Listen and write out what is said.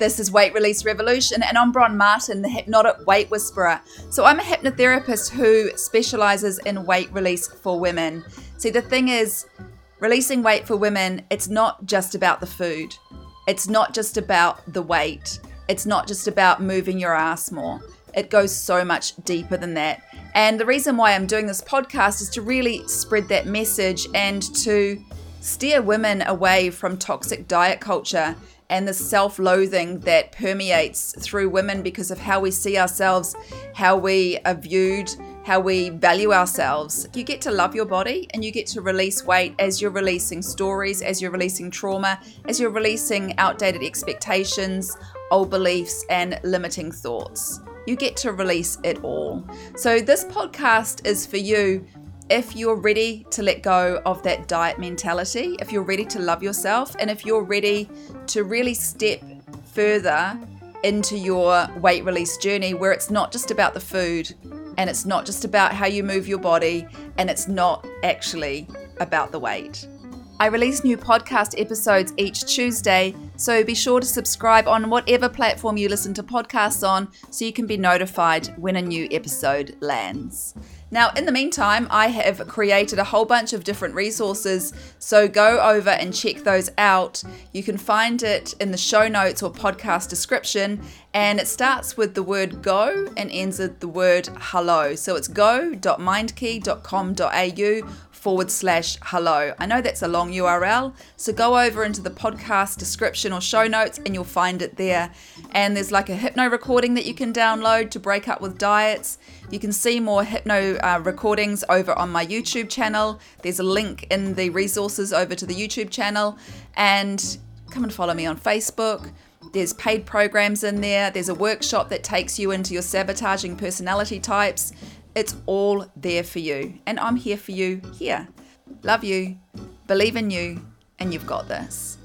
This is Weight Release Revolution, and I'm Bron Martin, the hypnotic weight whisperer. So, I'm a hypnotherapist who specializes in weight release for women. See, the thing is, releasing weight for women, it's not just about the food, it's not just about the weight, it's not just about moving your ass more. It goes so much deeper than that. And the reason why I'm doing this podcast is to really spread that message and to steer women away from toxic diet culture and the self loathing that permeates through women because of how we see ourselves, how we are viewed, how we value ourselves. You get to love your body and you get to release weight as you're releasing stories, as you're releasing trauma, as you're releasing outdated expectations, old beliefs, and limiting thoughts. You get to release it all. So, this podcast is for you if you're ready to let go of that diet mentality, if you're ready to love yourself, and if you're ready to really step further into your weight release journey where it's not just about the food and it's not just about how you move your body and it's not actually about the weight. I release new podcast episodes each Tuesday, so be sure to subscribe on whatever platform you listen to podcasts on so you can be notified when a new episode lands. Now, in the meantime, I have created a whole bunch of different resources, so go over and check those out. You can find it in the show notes or podcast description, and it starts with the word go and ends with the word hello. So it's go.mindkey.com.au forward slash hello. I know that's a long URL, so go over into the podcast description or show notes and you'll find it there. And there's like a hypno recording that you can download to break up with diets. You can see more hypno uh, recordings over on my YouTube channel. There's a link in the resources over to the YouTube channel. And come and follow me on Facebook. There's paid programs in there. There's a workshop that takes you into your sabotaging personality types. It's all there for you, and I'm here for you here. Love you, believe in you, and you've got this.